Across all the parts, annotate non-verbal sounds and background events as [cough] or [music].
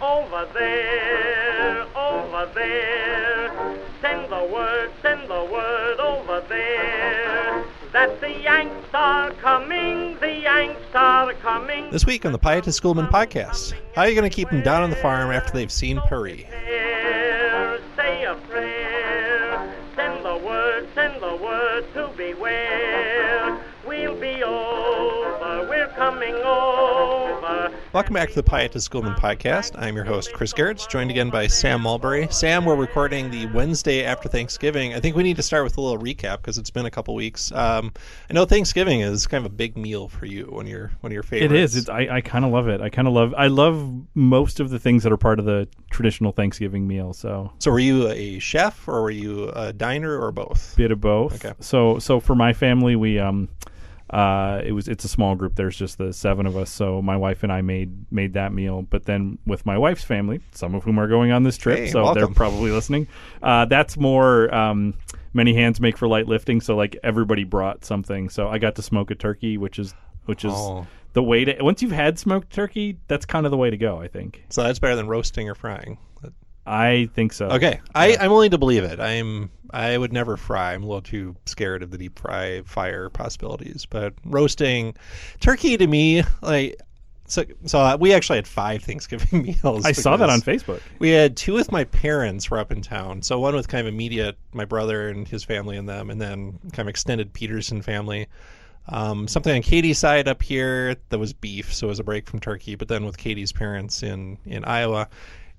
over there, over there. Send the word, send the word over there. That the Yanks are coming, the Yanks are coming. This week on the Pietist Schoolman podcast, how are you going to keep them down on the farm after they've seen? There, Say a prayer, send the word, send the word to beware. Welcome back to the Pietist Schoolman podcast. I'm your host, Chris Gehrz, joined again by Sam Mulberry. Sam, we're recording the Wednesday after Thanksgiving. I think we need to start with a little recap because it's been a couple weeks. Um, I know Thanksgiving is kind of a big meal for you, one of your one of your It favorites. is. It's, I, I kind of love it. I kind of love. I love most of the things that are part of the traditional Thanksgiving meal. So so, were you a chef or were you a diner or both? bit of both. Okay. So so for my family, we um, uh, it was it's a small group. There's just the seven of us. So my wife and I made made that meal. But then with my wife's family, some of whom are going on this trip, Hey, so they're probably listening. Uh, that's more. Um, Many hands make for light lifting, so like everybody brought something. So I got to smoke a turkey, which is which is Oh. the way to. Once you've had smoked turkey, that's kind of the way to go. I think. So that's better than roasting or frying. I think so. Okay, I, I'm willing to believe it. I'm I would never fry. I'm a little too scared of the deep fry fire possibilities. But roasting turkey to me, like so, so uh, we actually had five [laughs] Thanksgiving meals. I saw that on Facebook. We had two with my parents were up in town. So one with kind of immediate, my brother and his family and them, and then kind of extended Peterson family. Um, something on Katie's side up here that was beef, so it was a break from turkey. But then with Katie's parents in in Iowa,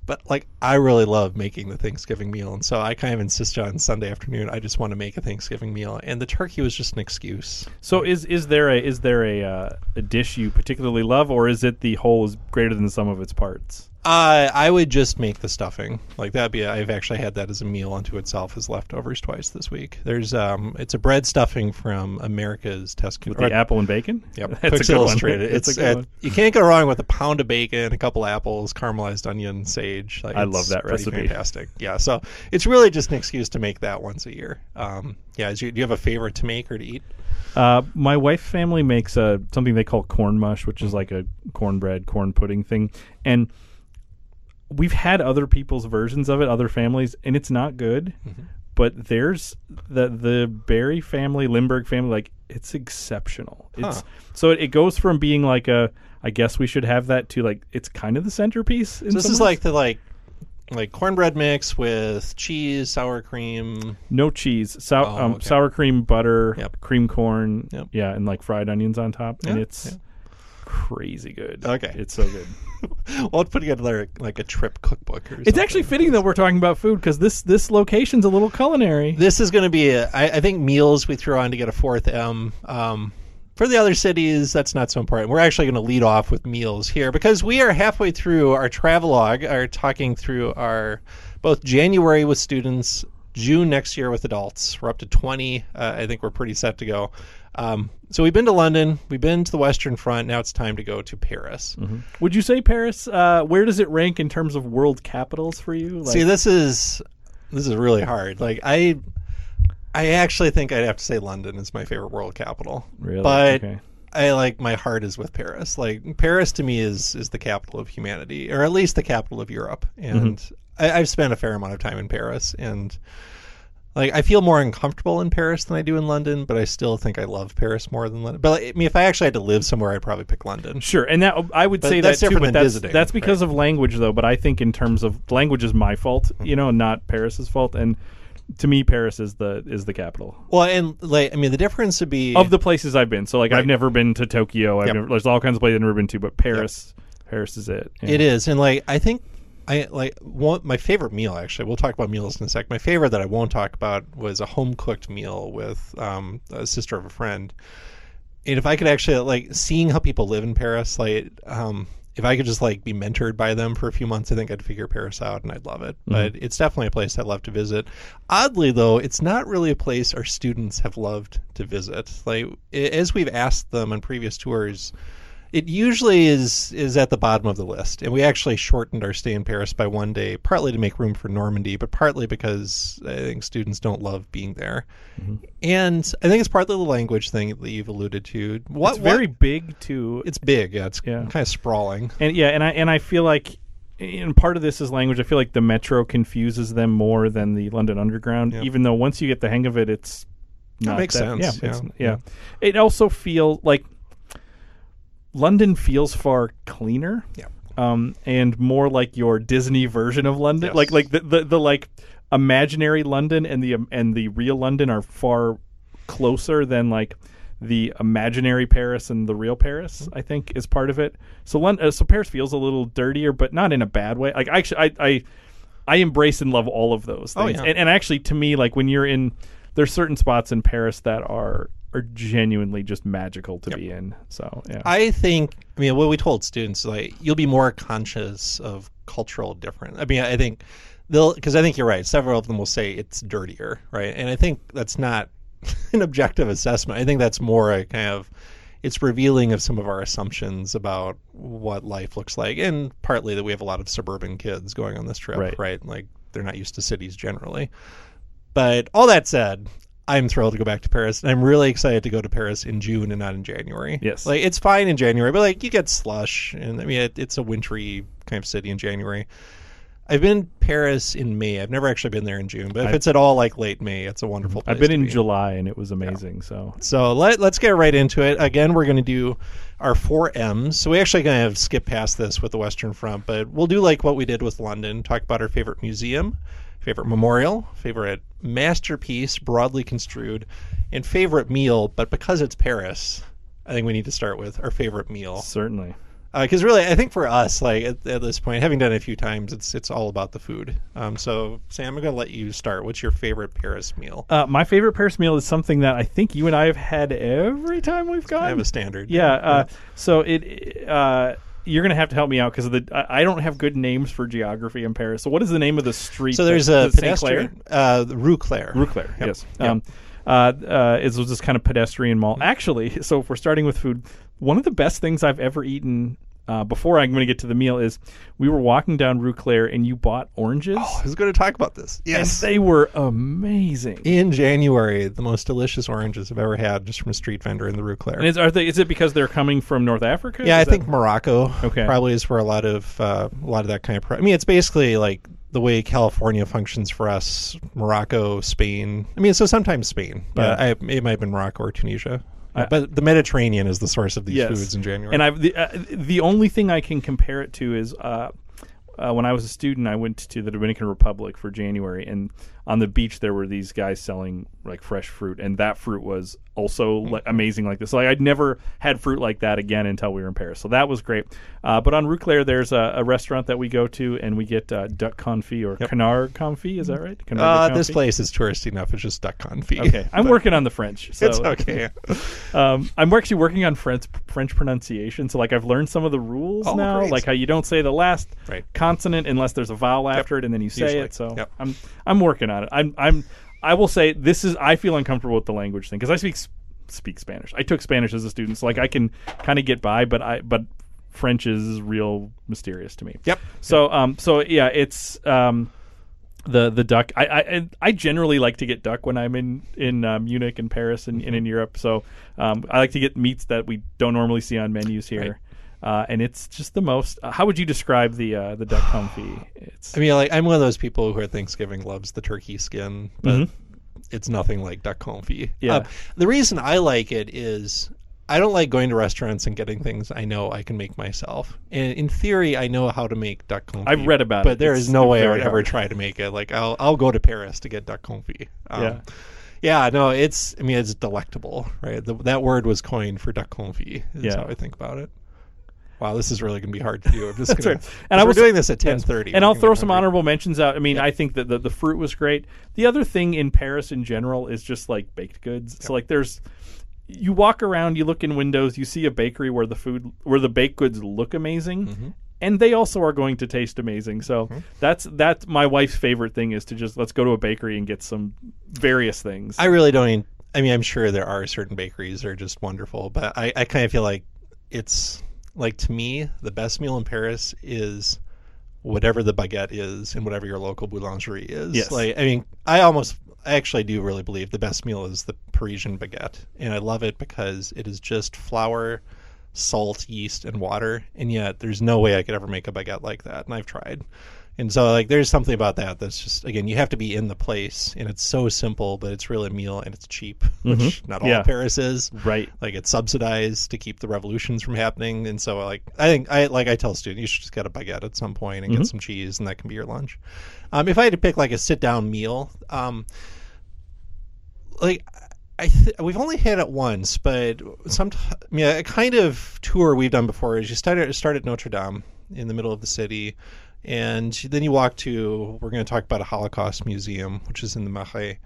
but like I really love making the Thanksgiving meal, and so I kind of insist on Sunday afternoon. I just want to make a Thanksgiving meal, and the turkey was just an excuse. So is is there a is there a uh, a dish you particularly love, or is it the whole is greater than the sum of its parts? Uh, I would just make the stuffing. Like that'd be. I've actually had that as a meal unto itself as leftovers twice this week. There's um, it's a bread stuffing from America's Test Kitchen. With the apple and bacon? Yep, [laughs] that's Cook's a good Illustrated. one. It's It's a good uh, one. you can't go wrong with a pound of bacon, a couple apples, caramelized onion, sage. Like, I love that recipe. Fantastic. Yeah, so it's really just an excuse to make that once a year. Um, yeah, you, do you have a favorite to make or to eat? Uh, my wife's family makes a something they call corn mush, which is like a cornbread, corn pudding thing, and we've had other people's versions of it, other families, and it's not good. Mm-hmm. But there's the the Barry family, Lindbergh family, like it's exceptional. It's Huh. so it, it goes from being like a I guess we should have that to like it's kind of the centerpiece. In So this is ways. like the like like cornbread mix with cheese, sour cream. No cheese, sour, Oh, um, okay. sour cream, butter, Yep. cream corn, Yep. yeah, and like fried onions on top, and it's yeah. Crazy good. Okay. it's so good. [laughs] well, let's put together like a trip cookbook. Or it's something. actually fitting that we're talking about food because this this location's a little culinary. This is going to be, a, I, I think, meals we throw on to get a fourth M. Um, for the other cities, that's not so important. We're actually going to lead off with meals here because we are halfway through our travelogue, are talking through our both January with students, June next year with adults. We're up to 20. Uh, I think we're pretty set to go. Um, so we've been to London, we've been to the Western Front. Now it's time to go to Paris. Would you say Paris? Uh, where does it rank in terms of world capitals for you? Like, See, this is this is really hard. Like I, I actually think I'd have to say London is my favorite world capital. Really? But Okay. I like my heart is with Paris. Like Paris to me is is the capital of humanity, or at least the capital of Europe. And Mm-hmm. I, I've spent a fair amount of time in Paris, and like I feel more uncomfortable in Paris than I do in London. But I still think I love Paris more than London. But I mean, if I actually had to live somewhere, I'd probably pick London. Sure, and that I would But say that's that too, different but than that's visiting, that's because of language, though. But I think in terms of language is my fault, you mm-hmm. know, not Paris's fault. And to me, Paris is the is the capital Well, and like I mean, the difference would be of the places I've been. So like. I've never been to Tokyo. I've Yep. never, there's all kinds of places I've never been to, but Paris, Paris is it. Yeah. It is, and like I think I like one my favorite meal actually. We'll talk about meals in a sec. My favorite that I won't talk about was a home cooked meal with um, a sister of a friend. And if I could actually like seeing how people live in Paris, like um, if I could just like be mentored by them for a few months, I think I'd figure Paris out and I'd love it. But it's definitely a place I'd love to visit. Oddly, though, it's not really a place our students have loved to visit. Like as we've asked them on previous tours, it usually is is at the bottom of the list. And we actually shortened our stay in Paris by one day, partly to make room for Normandy, but partly because I think students don't love being there. Mm-hmm. And I think it's partly the language thing that you've alluded to. What It's very what- big too. it's big. Yeah, it's Yeah. kind of sprawling. and yeah, and I and I feel like and part of this is language. I feel like the metro confuses them more than the London Underground. Even though once you get the hang of it, it's That not makes sense, Yeah, yeah. it's- yeah. It also feels like London feels far cleaner. Yeah. Um, and more like your Disney version of London, Yes. like like the, the the like imaginary London and the um, and the real London are far closer than like the imaginary Paris and the real Paris. Mm-hmm. I think is part of it. So London, uh, so Paris feels a little dirtier, but not in a bad way. Like actually, I I, I embrace and love all of those Oh, things. yeah. and, and actually, to me, like when you're in, there's certain spots in Paris that are are genuinely just magical to be in. So yeah, I think, I mean, what we told students, like, you'll be more conscious of cultural difference. I mean, I think they'll, because I think you're right. Several of them will say it's dirtier, right? And I think that's not [laughs] an objective assessment. I think that's more a kind of, it's revealing of some of our assumptions about what life looks like, and partly that we have a lot of suburban kids going on this trip, Right. right? Like, they're not used to cities generally. But all that said, I'm thrilled to go back to Paris, and I'm really excited to go to Paris in June and not in January. Yes. like it's fine in January, but like you get slush, and I mean it, it's a wintry kind of city in January. I've been in Paris in May. I've never actually been there in June, but if I've- it's at all like late May, it's a wonderful. place I've been to in be. July and it was amazing. So So let, let's get right into it. Again, we're going to do our four M's. So we actually kind of skip past this with the Western Front, but we'll do like what we did with London. Talk about our favorite museum, favorite memorial, favorite masterpiece, broadly construed, and favorite meal. But because it's Paris, I think we need to start with our favorite meal. certainly. Because really, I think for us, like at, at this point, having done it a few times, it's it's all about the food. Um, so Sam, I'm going to let you start. What's your favorite Paris meal? Uh, my favorite Paris meal is something that I think you and I have had every time we've gone. I have a standard. Yeah. Uh, so it. You're gonna have to help me out because the I I don't have good names for geography in Paris. So what is the name of the street? So there's that- a is it Saint Clair? pedestrian, uh, Rue Cler. Rue Cler, Yep. yes. Yep. Um, uh, uh, it was this kind of pedestrian mall. Actually, [laughs] so if we're starting with food, one of the best things I've ever eaten. Uh, before I'm going to get to the meal, is we were walking down Rue Cler and you bought oranges, Oh, I was going to talk about this. and Yes. they were amazing. in January, the most delicious oranges I've ever had just from a street vendor in the Rue Cler. And is, are they, is it because they're coming from North Africa? yeah, I that- think Morocco Okay. probably is where a lot of uh, a lot of that kind of. Pro- I mean, it's basically like the way California functions for us: Morocco, Spain. I mean, so sometimes Spain, but Yeah. I, it might have been Morocco or Tunisia. I- but the Mediterranean is the source of these Yes. foods in January. And I've the, uh, the only thing I can compare it to is uh, uh, when I was a student, I went to the Dominican Republic for January, and on the beach there were these guys selling like fresh fruit, and that fruit was also like, amazing like this. So like, I'd never had fruit like that again until we were in Paris. So that was great. Uh, but on Rue Cler, there's a, a restaurant that we go to, and we get uh, duck confit or canard confit. Is that right? Canard uh, this place is touristy enough. It's just duck confit. Okay, I'm working on the French. [laughs] So It's okay. [laughs] um, I'm actually working on French French pronunciation, so like I've learned some of the rules Oh, now, great. like how you don't say the last Right. Consonant unless there's a vowel after it, and then you say Usually. it. So Yep. I'm I'm working on it. I'm I'm I will say this is I feel uncomfortable with the language thing because I speak speak Spanish. I took Spanish as a student, so like I can kind of get by, but I but French is real mysterious to me. Yep. So um so yeah, it's um the the duck. I I I generally like to get duck when I'm in in uh, Munich and Paris and, and in Europe. So um, I like to get meats that we don't normally see on menus here. Uh, and it's just the most. Uh, how would you describe the uh, the duck [sighs] confit? It's I mean, like I'm one of those people who at Thanksgiving loves the turkey skin, but Mhm. it's nothing like duck confit. Yeah. Uh, the reason I like it is I don't like going to restaurants and getting things I know I can make myself. And in theory, I know how to make duck confit. I've read about but it. there It's is no way I would ever try to make it. Like I'll I'll go to Paris to get duck confit. Um, Yeah. Yeah, no, it's. I mean, it's delectable, right? The, that word was coined for duck confit. Is Yeah. how I think about it. Wow, this is really going to be hard to do. I'm just [laughs] That's gonna, right. And I was doing this at yes. 10:30, and I'll throw some honorable mentions out. I mean, I think that the, the fruit was great. The other thing in Paris in general is just like baked goods. So like there's you walk around, you look in windows, you see a bakery where the food where the baked goods look amazing. Mm-hmm. And they also are going to taste amazing. So that's that's my wife's favorite thing is to just let's go to a bakery and get some various things. I really don't. Even, I mean, I'm sure there are certain bakeries that are just wonderful, but I, I kind of feel like it's like to me the best meal in Paris is whatever the baguette is and whatever your local boulangerie is. Yes. Like, I mean, I almost, I actually do really believe the best meal is the Parisian baguette, and I love it because it is just flour, salt, yeast, and water, and yet there's no way I could ever make a baguette like that, and I've tried. And so, like, there's something about that that's just again, you have to be in the place, and it's so simple, but it's really a meal and it's cheap, which not all Yeah. Paris is. Right. Like, it's subsidized to keep the revolutions from happening, and so, like, I think I like I tell students, you should just get a baguette at some point and get some cheese, and that can be your lunch. Um, if I had to pick like a sit down meal, um, like I th- we've only had it once, but some I mean, a kind of tour we've done before is you start at, start at Notre Dame in the middle of the city, and then you walk to we're going to talk about a Holocaust museum, which is in the Marais.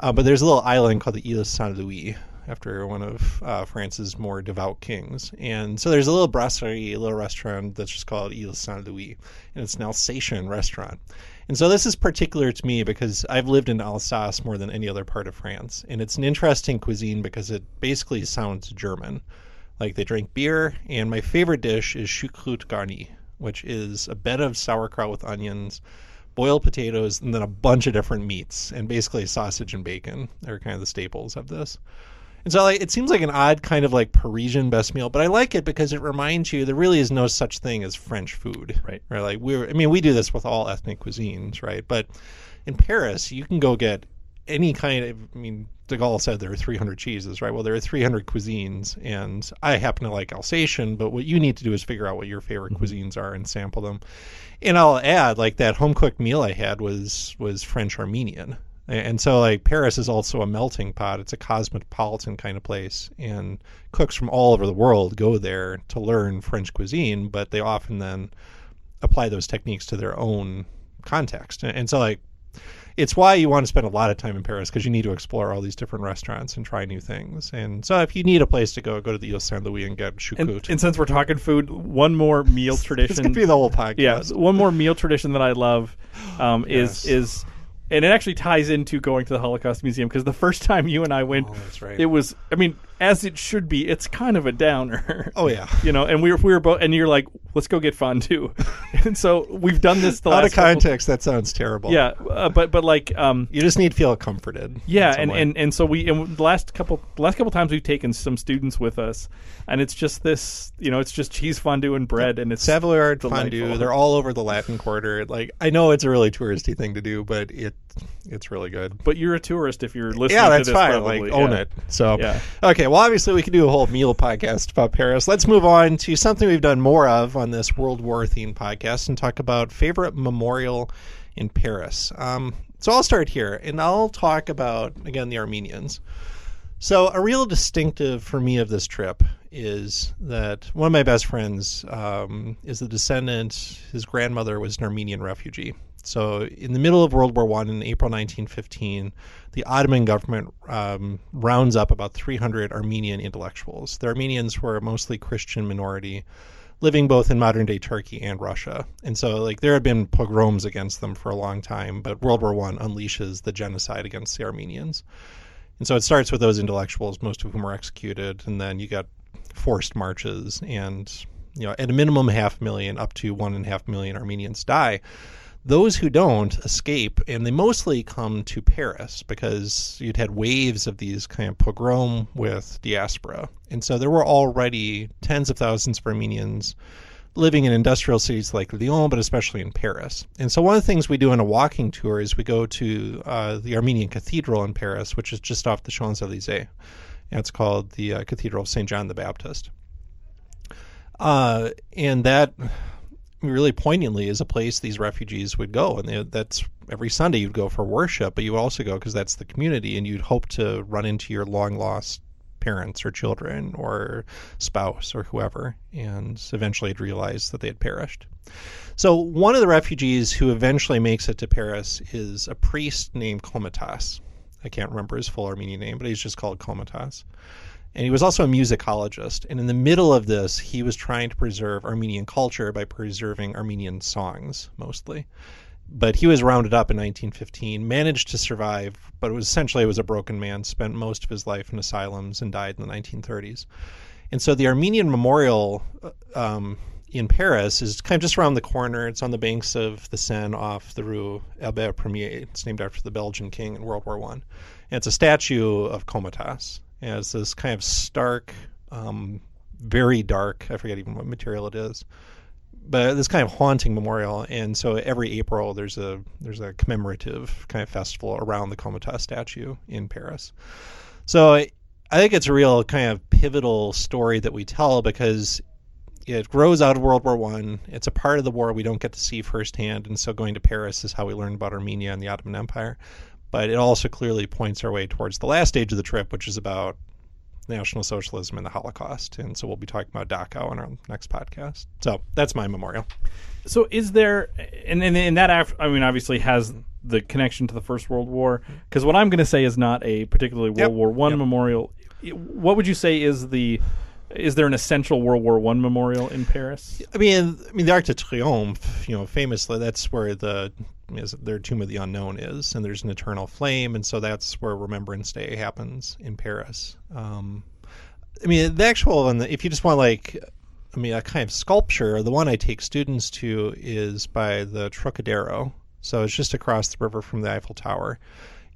Uh, but there's a little island called the Ile Saint Louis after one of uh, France's more devout kings. And so there's a little brasserie, a little restaurant that's just called Ile Saint Louis, and it's an Alsatian restaurant. And so this is particular to me because I've lived in Alsace more than any other part of France. And it's an interesting cuisine because it basically sounds German. Like they drink beer, and my favorite dish is choucroute garni, which is a bed of sauerkraut with onions, boiled potatoes, and then a bunch of different meats, and basically sausage and bacon are kind of the staples of this. And so like, it seems like an odd kind of like Parisian best meal, but I like it because it reminds you there really is no such thing as French food. Right. Right. Like we're I mean, we do this with all ethnic cuisines, right? But in Paris, you can go get any kind of I mean, De Gaulle said there are 300 cheeses, right? Well, there are 300 cuisines, and I happen to like Alsatian, but what you need to do is figure out what your favorite mm-hmm. cuisines are and sample them. And I'll add, like that home cooked meal I had was was French Armenian, and so like Paris is also a melting pot. It's a cosmopolitan kind of place, and cooks from all over the world go there to learn French cuisine, but they often then apply those techniques to their own context. And so like it's why you want to spend a lot of time in Paris because you need to explore all these different restaurants and try new things. And so if you need a place to go, go to the Ile Saint Louis and get And, choucroute. and since we're talking food, one more meal this tradition. could be the whole podcast. yeah, one more meal tradition that I love um, is Yes. is, and it actually ties into going to the Holocaust Museum because the first time you and I went, Oh, right. it was. I mean, as it should be. It's kind of a downer. [laughs] Oh, yeah. you know. And we were we were both, and you're like, let's go get fondue. [laughs] and so we've done this the Out last of couple- context, that sounds terrible. yeah, uh, but but like um, You just need to feel comforted. yeah, and, and and so we and the last couple the last couple times we've taken some students with us, and it's just this, you know, it's just cheese fondue and bread, and it's Savoyard delightful. fondue. They're all over the Latin Quarter. Like I know it's a really touristy thing to do, but it it's really good. But you're a tourist if you're listening. Yeah, to that's this, fine. Probably. Like own yeah. it. So Yeah. okay. Well, obviously we could do a whole meal podcast about Paris. Let's move on to something we've done more of on this World War themed podcast and talk about favorite memorial in Paris. Um, so I'll start here, and I'll talk about again the Armenians. So a real distinctive for me of this trip is that one of my best friends um, is a descendant. His grandmother was an Armenian refugee. So in the middle of World War One, in April 1915, the Ottoman government um, rounds up about 300 Armenian intellectuals. The Armenians were a mostly Christian minority, living both in modern day Turkey and Russia. And so like there had been pogroms against them for a long time, but World War One unleashes the genocide against the Armenians. And so it starts with those intellectuals, most of whom are executed, and then you get forced marches, and you know, at a minimum, half million, up to one and a half million Armenians die. Those who don't escape, and they mostly come to Paris because you'd had waves of these kind of pogrom with diaspora, and so there were already tens of thousands of Armenians living in industrial cities like Lyon, but especially in Paris. And so one of the things we do on a walking tour is we go to uh, the Armenian Cathedral in Paris, which is just off the Champs Elysees. And it's called the uh, Cathedral of St. John the Baptist. Uh, and that really poignantly is a place these refugees would go. And they, that's every Sunday you'd go for worship, but you would also go because that's the community, and you'd hope to run into your long lost parents or children or spouse or whoever, and eventually had realized that they had perished. So one of the refugees who eventually makes it to Paris is a priest named Komitas. I can't remember his full Armenian name, but he's just called Komitas. And he was also a musicologist. And in the middle of this, he was trying to preserve Armenian culture by preserving Armenian songs mostly. But he was rounded up in 1915 managed to survive but it was essentially it was a broken man spent most of his life in asylums and died in the 1930s and so the armenian memorial uh, um, in paris is kind of just around the corner. It's on the banks of the seine off the rue albert premier. It's named after the belgian king in world war one. And it's a statue of Komitas it's this kind of stark um, very dark. I forget even what material it is, but this kind of haunting memorial. And so every April there's a there's a commemorative kind of festival around the Komitas statue in Paris. So I, I think it's a real kind of pivotal story that we tell because it grows out of World War One. It's a part of the war we don't get to see firsthand, and so going to Paris is how we learn about Armenia and the Ottoman Empire. But it also clearly points our way towards the last stage of the trip, which is about National Socialism and the Holocaust. And so we'll be talking about Dachau on our next podcast. So that's my memorial. So is there, and and, and that af- I mean obviously has the connection to the First World War mm-hmm. because what I'm going to say is not a particularly World Yep. War One Yep. memorial. What would you say is the is there an essential World War One memorial in Paris? I mean, I mean, the Arc de Triomphe, you know, famously, that's where the is their Tomb of the Unknown is, and there's an eternal flame, and so that's where Remembrance Day happens in Paris. Um, I mean, the actual, and if you just want like, I mean, a kind of sculpture, the one I take students to is by the Trocadero, so it's just across the river from the Eiffel Tower.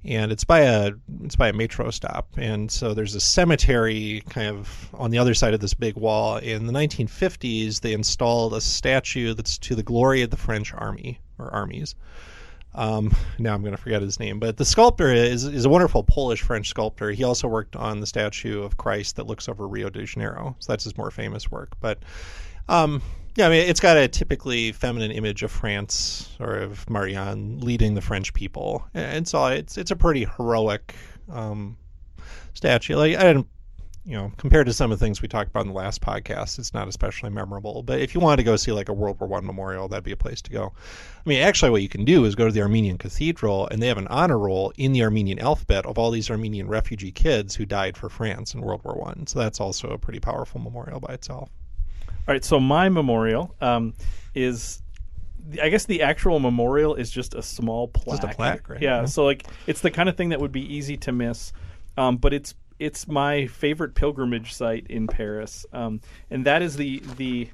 And it's by a it's by a metro stop, and so there's a cemetery kind of on the other side of this big wall. In the 1950s, they installed a statue that's to the glory of the French army or armies. Um, now I'm going to forget his name, but the sculptor is is a wonderful Polish French sculptor. He also worked on the statue of Christ that looks over Rio de Janeiro, so that's his more famous work. But um, yeah, I mean, it's got a typically feminine image of France or of Marianne leading the French people, and so it's it's a pretty heroic um, statue. Like I didn't, you know, compared to some of the things we talked about in the last podcast, it's not especially memorable. But if you wanted to go see like a World War One memorial, that'd be a place to go. I mean, actually, what you can do is go to the Armenian Cathedral, and they have an honor roll in the Armenian alphabet of all these Armenian refugee kids who died for France in World War One. So that's also a pretty powerful memorial by itself. All right, so my memorial um, is, I guess the actual memorial is just a small plaque. Just a plaque, right? Yeah, Yeah. so like it's the kind of thing that would be easy to miss, um, but it's it's my favorite pilgrimage site in Paris, um, and that is the the.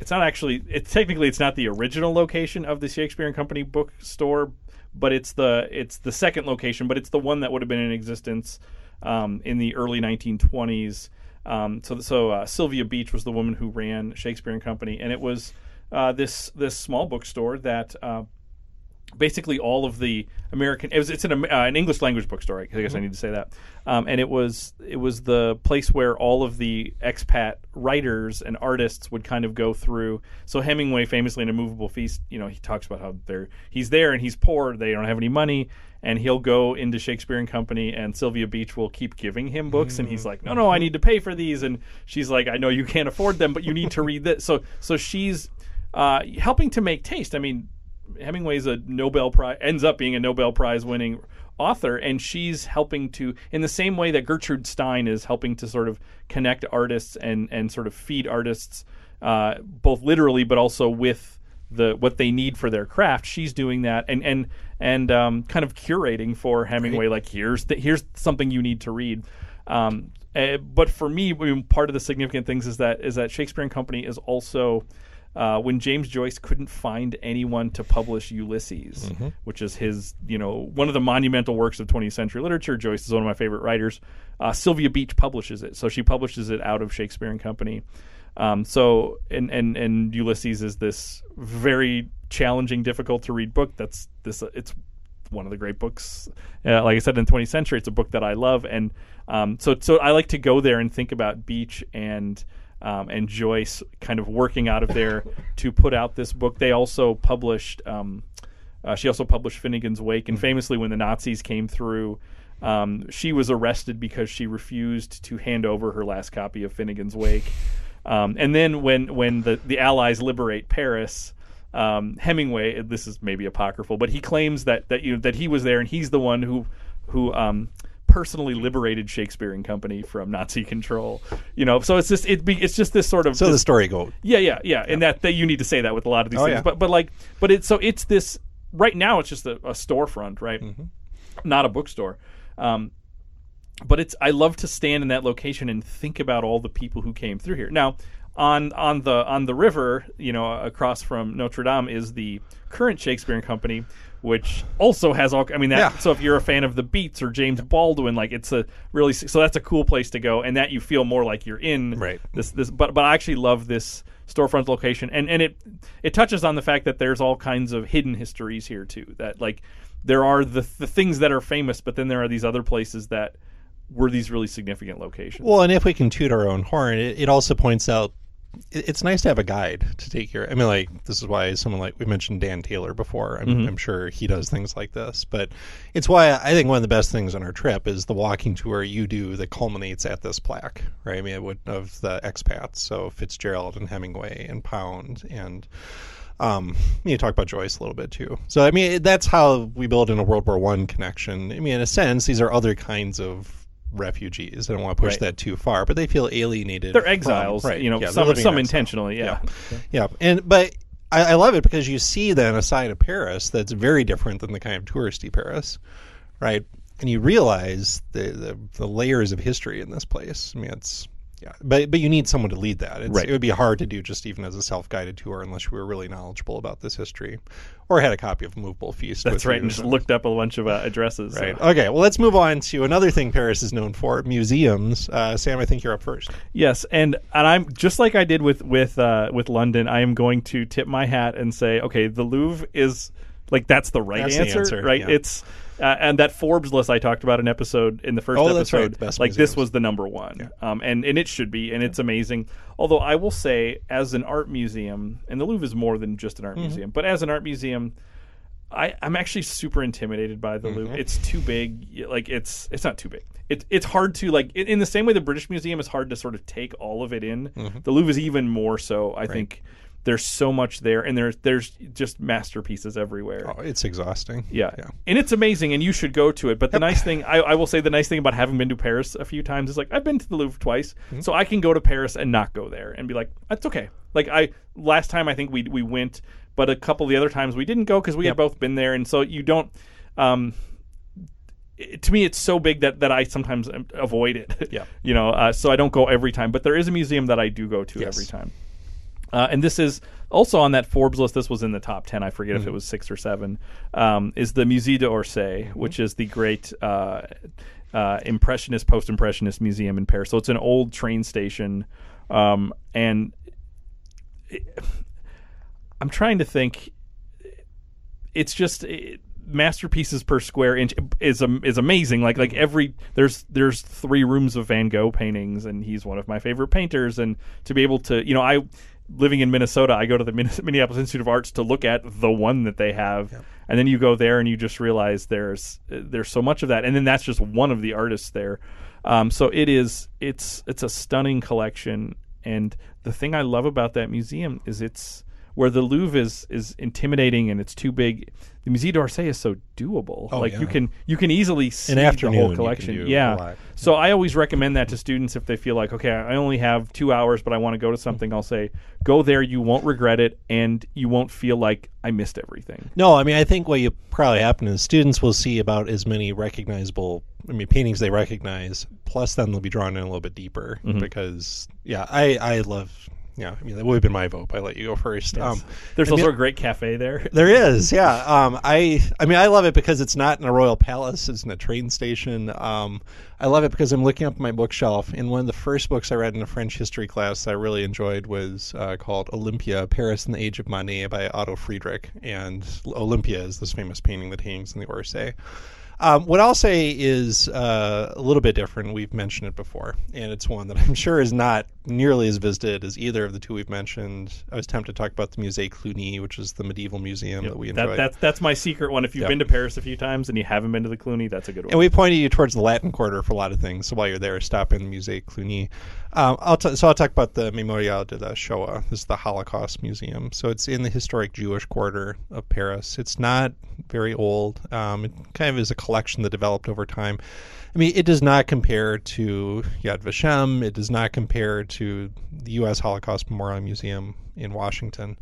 It's not actually. It's technically it's not the original location of the Shakespeare and Company bookstore, but it's the it's the second location, but it's the one that would have been in existence um, in the early 1920s. Um, so so uh, Sylvia Beach was the woman who ran Shakespeare and Company, and it was uh, this this small bookstore that uh, basically all of the American. It was it's an, uh, an English language bookstore. I guess I need to say that. Um, and it was it was the place where all of the expat writers and artists would kind of go through. So Hemingway, famously in *A Movable Feast*, you know, he talks about how they're he's there and he's poor. They don't have any money. And he'll go into Shakespeare and Company, and Sylvia Beach will keep giving him books, and he's like, "No, no, I need to pay for these." And she's like, "I know you can't afford them, but you need to read this." So, so she's uh, helping to make taste. I mean, Hemingway's a Nobel Prize ends up being a Nobel Prize winning author, and she's helping to in the same way that Gertrude Stein is helping to sort of connect artists and and sort of feed artists uh, both literally but also with the what they need for their craft. She's doing that and and and um, kind of curating for Hemingway. Like here's the, here's something you need to read. Um, eh, but for me, part of the significant things is that is that Shakespeare and Company is also uh, when James Joyce couldn't find anyone to publish Ulysses, which is his, you know, one of the monumental works of 20th century literature. Joyce is one of my favorite writers. Uh, Sylvia Beach publishes it, so she publishes it out of Shakespeare and Company. Um, so, and, and and Ulysses is this very challenging, difficult to read book. That's this. It's one of the great books. Uh, like I said, in the 20th century, it's a book that I love, and um, so so I like to go there and think about Beach and um, and Joyce kind of working out of there [laughs] to put out this book. They also published. Um, uh, she also published Finnegans Wake, and famously, when the Nazis came through, um, she was arrested because she refused to hand over her last copy of Finnegans Wake. Um, and then, when when the the Allies liberate Paris, um, Hemingway, this is maybe apocryphal, but he claims that that you know that he was there and he's the one who who um, personally liberated Shakespeare and Company from Nazi control. You know, so it's just it be, it's just this sort of So this- the story goes. yeah, yeah, yeah, and that, that you need to say that with a lot of these Oh, things. yeah. But but like, but it's so it's this right now. It's just a, a storefront, right? Mm-hmm. Not a bookstore. Um, but it's I love to stand in that location and think about all the people who came through here. Now, on on the on the river, you know, across from Notre Dame is the current Shakespeare and Company, which also has all. I mean, that. Yeah. So if you're a fan of the Beats or James Baldwin, like it's a really so that's a cool place to go, and that you feel more like you're in Right. this this. But but I actually love this storefront location, and and it it touches on the fact that there's all kinds of hidden histories here too. That like there are the the things that are famous, but then there are these other places that were these really significant locations. Well, and if we can toot our own horn, it, it also points out it- it's nice to have a guide to take your. I mean, like this is why someone like we mentioned Dan Taylor before. I'm, Mm-hmm. I'm sure he does things like this, but it's why I think one of the best things on our trip is the walking tour you do that culminates at this plaque, right? I mean, it would, of the expats, so Fitzgerald and Hemingway and Pound and. Um, you talk about Joyce a little bit too. So I mean, that's how we build in a World War One connection. I mean, in a sense, these are other kinds of refugees. I don't want to push Right. that too far, but they feel alienated. they're from- exiles, right? you know, Yeah, some some intentionally, yeah. Yeah, and but I, I love it because you see then a side of Paris that's very different than the kind of touristy Paris, right? And you realize the the, the layers of history in this place. I mean, it's yeah, but but you need someone to lead that. It's, Right. It would be hard to do just even as a self guided tour unless you were really knowledgeable about this history, or had a copy of Movable Feast. That's with right, and just looked up a bunch of uh, addresses. so- Right. Okay. Well, let's move on to another thing Paris is known for: museums. Uh, Sam, I think you're up first. Yes, and and I'm just like I did with with uh, with London. I am going to tip my hat and say, okay, the Louvre is like that's the right That's the answer, answer, right? yeah. It's uh, and that Forbes list I talked about in episode in the first Oh, right, episode, best like this was the number one, um, and and it should be, and it's amazing. Although I will say, as an art museum, and the Louvre is more than just an art Mm-hmm. museum, but as an art museum. I, I'm actually super intimidated by the Mm-hmm. Louvre. It's too big. Like it's it's not too big. It's it's hard to like in, in the same way the British Museum is hard to sort of take all of it in. Mm-hmm. The Louvre is even more so. I think there's so much there, and there's there's just masterpieces everywhere. Oh, it's exhausting. Yeah. Yeah. and it's amazing, and you should go to it. But the nice thing, I, I will say, the nice thing about having been to Paris a few times is like I've been to the Louvre twice, Mm-hmm. so I can go to Paris and not go there and be like, that's okay. Like I last time, I think we we went, but a couple of the other times we didn't go because we had both been there, and so you don't. Um, it- to me, it's so big that, that I sometimes um, avoid it. Yeah. [laughs] you know, uh, so I don't go every time. But there is a museum that I do go to Yes. every time. Uh, and this is also on that Forbes list. This was in the top ten. I forget if it was six or seven. Um, is the Musée d'Orsay, which is the great uh, uh, impressionist, post-impressionist museum in Paris. So it's an old train station, um, and it- I'm trying to think. It's just. It, masterpieces per square inch is is amazing like like every there's there's three rooms of Van Gogh paintings and he's one of my favorite painters and to be able to you know I living in Minnesota I go to the [laughs] Minneapolis Institute of Arts to look at the one that they have. And then you go there and you just realize there's there's so much of that. And then that's just one of the artists there. Um, so it is it's it's a stunning collection. And the thing I love about that museum is it's where the Louvre is is intimidating and it's too big. The Musée d'Orsay is so doable. Oh, like yeah. you can you can easily see the whole collection. yeah. So I always recommend that to students if they feel like okay, I only have two hours, but I want to go to something. I'll say go there. You won't regret it, and you won't feel like I missed everything. No, I mean, I think what you probably happen is students will see about as many recognizable, I mean, paintings they recognize, plus then they'll be drawn in a little bit deeper Mm-hmm. because, yeah, I, I love, yeah, I mean, that would have been my vote. I let you go first. Um, There's I mean, also a great cafe there. [laughs] There is, yeah. Um, I, I mean, I love it because it's not in a royal palace; it's in a train station. Um, I love it because I'm looking up my bookshelf, and one of the first books I read in a French history class that I really enjoyed was uh, called Olympia: Paris in the Age of Manet by Otto Friedrich, and Olympia is this famous painting that hangs in the Orsay. Um, what I'll say is uh, a little bit different. We've mentioned it before, and it's one that [laughs] I'm sure is not nearly as visited as either of the two we've mentioned. I was tempted to talk about the Musée Cluny, which is the medieval museum that we enjoyed. That, that's that's my secret one. If you've Yep. been to Paris a few times and you haven't been to the Cluny, that's a good one. and we pointed you towards the Latin Quarter for a lot of things. So while you're there, stop in the Musée Cluny. Um, I'll t- so I'll talk about the Memorial de la Shoah. This is the Holocaust Museum. So it's in the historic Jewish quarter of Paris. It's not very old. Um, it kind of is a collection that developed over time. I mean, it does not compare to Yad Vashem. It does not compare to the U.S. Holocaust Memorial Museum in Washington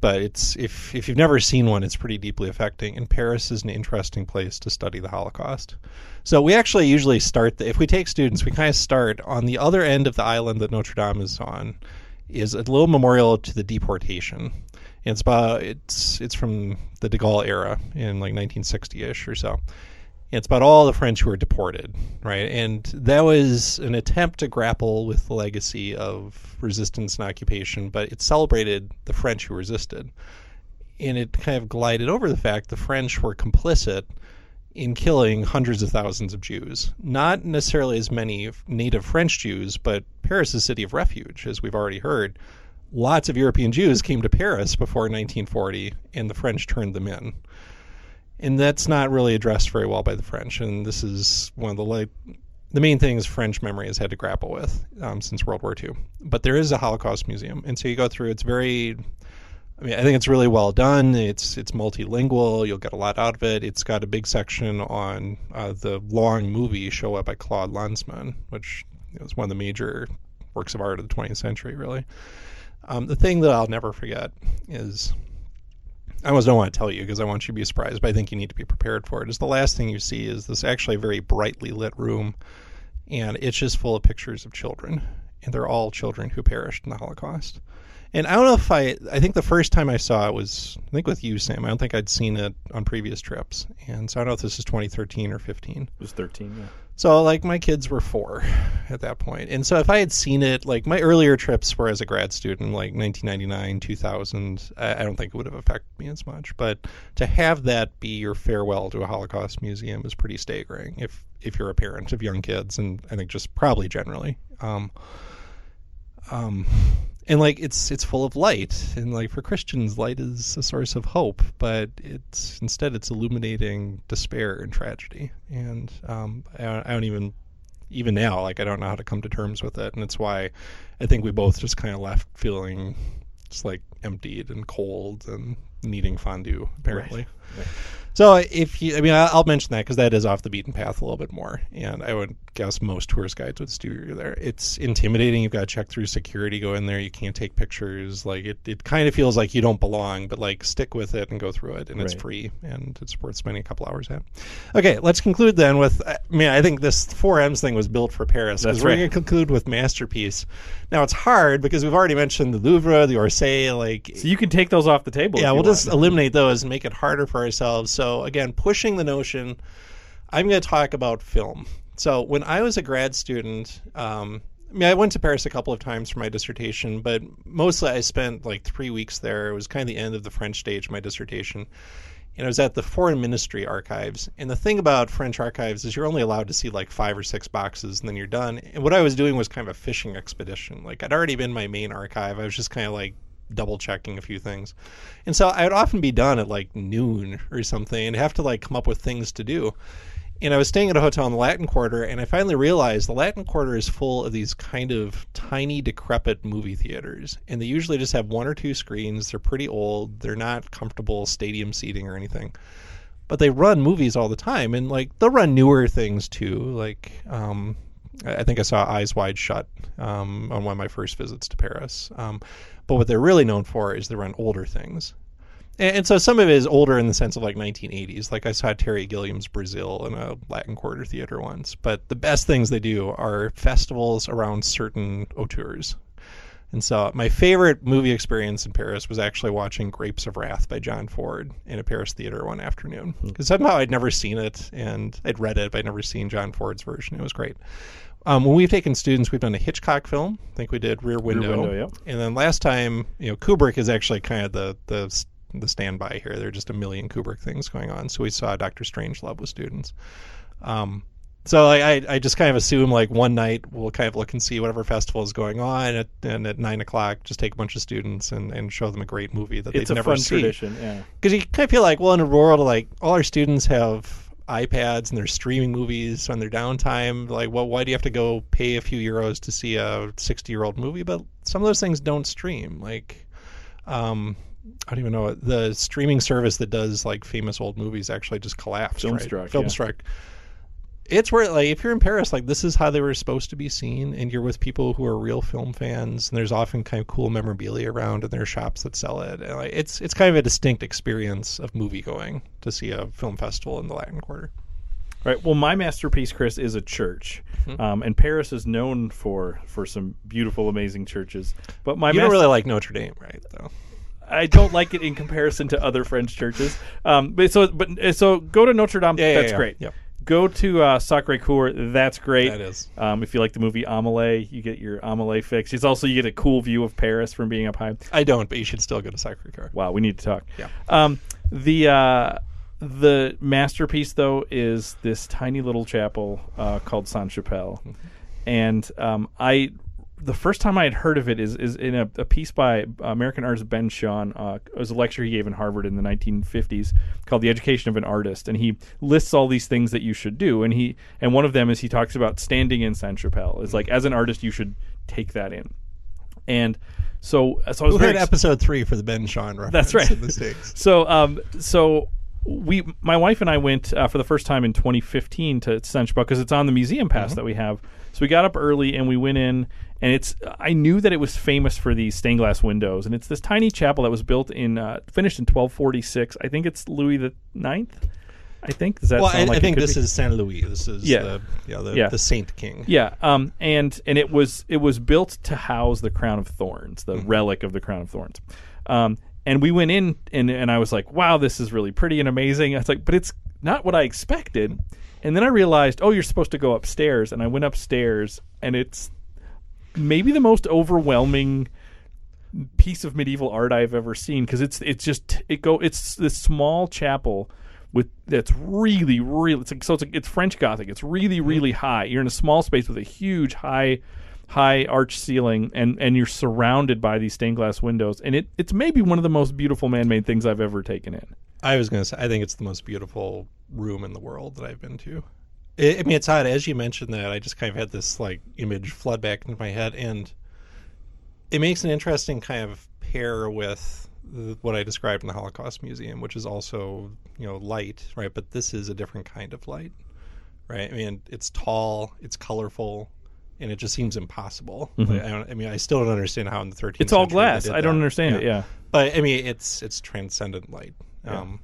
but it's if if you've never seen one, it's pretty deeply affecting. And Paris is an interesting place to study the Holocaust. So we actually usually start the, if we take students, we kind of start on the other end of the island that Notre Dame is on, is a little memorial to the deportation. And it's about it's it's from the De Gaulle era in like 1960ish or so. It's about all the French who were deported, right? And that was an attempt to grapple with the legacy of resistance and occupation, but it celebrated the French who resisted. And it kind of glided over the fact the French were complicit in killing hundreds of thousands of Jews. Not necessarily as many native French Jews, but Paris is a city of refuge, as we've already heard. Lots of European Jews came to Paris before 1940, and the French turned them in and that's not really addressed very well by the French. And this is one of the the main things French memory has had to grapple with um, since World War II. But there is a Holocaust museum, and so you go through. It's very, I mean, I think it's really well done. It's it's multilingual. You'll get a lot out of it. It's got a big section on uh, the long movie "Shoah" by Claude Lanzmann, which is one of the major works of art of the 20th century, really. Um, the thing that I'll never forget is I almost don't want to tell you because I want you to be surprised, but I think you need to be prepared for it. Is the last thing you see is this actually very brightly lit room, and it's just full of pictures of children, and they're all children who perished in the Holocaust. And I don't know if I, I think the first time I saw it was, I think with you, Sam. I don't think I'd seen it on previous trips. And so I don't know if this is 2013 or 15. It was 13, yeah. So like my kids were four at that point, and so if I had seen it, like my earlier trips were as a grad student, like 1999, 2000, I, I don't think it would have affected me as much. But to have that be your farewell to a Holocaust museum is pretty staggering. If if you're a parent of young kids, and I think just probably generally. Um, um, and like it's it's full of light. And like for christians light is a source of hope but it's instead it's illuminating despair and tragedy. And um, I, don't, I don't even even now like i don't know how to come to terms with it. And it's why i think we both just kind of left feeling just like emptied and cold and needing fondue apparently Right. Right. so if you, I mean, I'll mention that because that is off the beaten path a little bit more, and I would guess most tourist guides would steer you there. It's intimidating. You've got to check through security, go in there. You can't take pictures. Like it, it kind of feels like you don't belong, but like stick with it and go through it, and it's free and it's worth spending a couple hours at. Okay, let's conclude then with. I mean, I think this four M's thing was built for Paris because we're right. going to conclude with masterpiece. Now it's hard because we've already mentioned the Louvre, the Orsay, like So you can take those off the table. yeah, we'll. Just eliminate those and make it harder for ourselves. So again, pushing the notion. I'm going to talk about film. So when I was a grad student, um, I mean, I went to Paris a couple of times for my dissertation, but mostly I spent like three weeks there. It was kind of the end of the French stage of my dissertation. And I was at the Foreign Ministry archives. And the thing about French archives is you're only allowed to see like five or six boxes and then you're done. And what I was doing was kind of a fishing expedition. Like I'd already been my main archive. I was just kind of like double checking a few things. And so I would often be done at like noon or something and have to like come up with things to do. And I was staying at a hotel in the Latin Quarter, and I finally realized the Latin Quarter is full of these kind of tiny, decrepit movie theaters. And they usually just have one or two screens. They're pretty old. They're not comfortable stadium seating or anything. But they run movies all the time, and like they'll run newer things too. Like um, I think I saw Eyes Wide Shut um, on one of my first visits to Paris. Um, but what they're really known for is they run older things. And, and so some of it is older in the sense of like 1980s. Like I saw Terry Gilliam's Brazil in a Latin Quarter theater once. But the best things they do are festivals around certain auteurs. And so my favorite movie experience in Paris was actually watching Grapes of Wrath by John Ford in a Paris theater one afternoon. Because somehow I'd never seen it and I'd read it, but I'd never seen John Ford's version. It was great. Um, when we've taken students, we've done a Hitchcock film. I think we did Rear Window. Window, yep. And then last time, you know, Kubrick is actually kind of the the the standby here. There are just a million Kubrick things going on. So we saw Doctor Strangelove with students. Um, so I, I, I just kind of assume like one night we'll kind of look and see whatever festival is going on, at, and at nine o'clock just take a bunch of students and, and show them a great movie that It's they've a never fun seen tradition. Yeah. because you kind of feel like, well, in a world like all our students have iPads and they're streaming movies on their downtime. Like, well, why do you have to go pay a few euros to see a sixty-year-old movie? But some of those things don't stream. Like, um, I don't even know the streaming service that does like famous old movies actually just collapsed. right? Filmstruck, yeah. It's where like if you're in Paris, like this is how they were supposed to be seen, and you're with people who are real film fans, and there's often kind of cool memorabilia around, and there are shops that sell it. And, like, it's it's kind of a distinct experience of movie going to see a film festival in the Latin Quarter. Right. Well, my masterpiece, Chris, is a church, Mm-hmm. um, and Paris is known for for some beautiful, amazing churches. But my you don't really like Notre Dame, right? Though I don't like it in comparison to other French churches. Um, but so but so go to Notre Dame. Yeah, yeah, that's yeah. great. Yep. Go to uh, Sacre Coeur. That's great. That is. Um, if you like the movie Amelie, you get your Amelie fix. It's also you get a cool view of Paris from being up high. I don't, but you should still go to Sacre Coeur. Wow, we need to talk. Yeah. Um, the uh, the masterpiece though is this tiny little chapel uh, called Saint Chapelle, and um, I the first time I had heard of it is is in a, a piece by American artist Ben Shahn. Uh, it was a lecture he gave in Harvard in the 1950s called "The Education of an Artist," and he lists all these things that you should do. And he and one of them is he talks about standing in Sainte-Chapelle. It's like as an artist you should take that in, and so so I was Who very ex- episode three for the Ben Shahn reference? That's right. The [laughs] so, um, so we, my wife and I went uh, for the first time in 2015 to Saint because it's on the museum pass that we have. So we got up early and we went in, and it's. I knew that it was famous for these stained glass windows, and it's this tiny chapel that was built in, uh, finished in 1246. I think it's Louis the Ninth. I think does that Well, I, like I think this be? is Saint Louis. This is Yeah. the yeah the, Yeah. the Saint King. Yeah, um, and and it was it was built to house the crown of thorns, the relic of the crown of thorns. Um, and we went in, and and I was like, wow, this is really pretty and amazing. I was like, but it's not what I expected. And then I realized, oh, you're supposed to go upstairs, and I went upstairs, and it's maybe the most overwhelming piece of medieval art I've ever seen because it's it's just it go it's this small chapel with that's really really it's like, so it's like, it's French Gothic it's really mm-hmm. really high you're in a small space with a huge high high arch ceiling and and you're surrounded by these stained glass windows and it it's maybe one of the most beautiful man-made things I've ever taken in I was going to say, I think it's the most beautiful room in the world that I've been to. I I mean, it's odd. As you mentioned that, I just kind of had this like image flood back into my head, and it makes an interesting kind of pair with what I described in the Holocaust Museum, which is also you know light, right? But this is a different kind of light, right? I mean, it's tall, it's colorful. And it just seems impossible. Like, I, I mean, I still don't understand how in the 13th Mm-hmm. it's all glass I don't that. understand it yeah But I mean, it's it's transcendent light. Yeah. Um,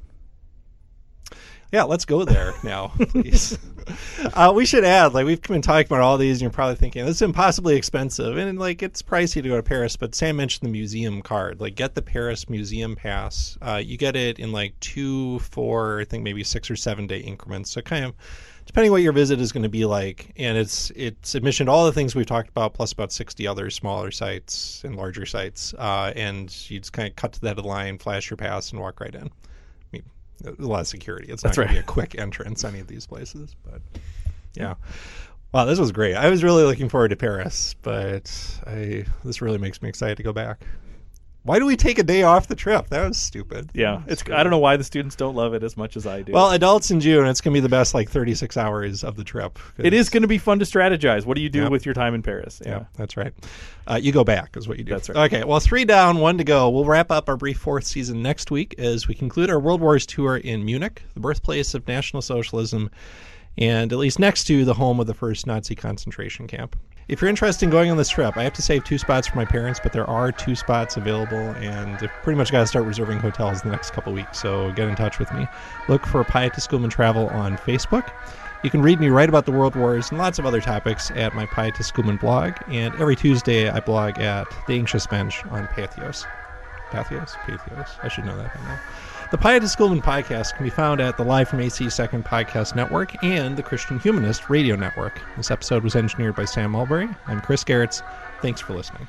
yeah, let's go there [laughs] now, please. [laughs] uh, we should add, like, we've been talking about all these, and you're probably thinking this is impossibly expensive, and like, it's pricey to go to Paris. But Sam mentioned the museum card. Like, get the Paris Museum Pass. Uh, you get it in like two, four, I think maybe six or seven day increments. So kind of depending what your visit is going to be like, and it's it's admission to all the things we've talked about, plus about sixty other smaller sites and larger sites, uh, and you just kind of cut to the head of the line, flash your pass, and walk right in. I mean, a lot of security. It's That's not going right. to be a [laughs] quick entrance any of these places, but yeah. Wow, this was great. I was really looking forward to Paris, but I this really makes me excited to go back. Why do we take a day off the trip? That was stupid. yeah it's I don't know why the students don't love it as much as I do Well, adults in June, it's going to be the best like 36 hours of the trip. it is going to be fun to strategize what do you do Yep. with your time in Paris Yeah, that's right. Uh, you go back is what you do. That's right. Okay, well, three down, one to go. We'll wrap up our brief fourth season next week as we conclude our World Wars tour in Munich, the birthplace of National Socialism, and at least next to the home of the first Nazi concentration camp. If you're interested in going on this trip, I have to save two spots for my parents, but there are two spots available, and I've pretty much got to start reserving hotels in the next couple weeks. So get in touch with me. Look for Pietist Schoolman Travel on Facebook. You can read me write about the World Wars and lots of other topics at my Pietist Schoolman blog, and every Tuesday I blog at The Anxious Bench on Patheos. Pathos? Pathos. I should know that by now. The Pietist Schoolman podcast can be found at the Live from AC Second Podcast Network and the Christian Humanist Radio Network. This episode was engineered by Sam Mulberry. I'm Chris Gehrz. Thanks for listening.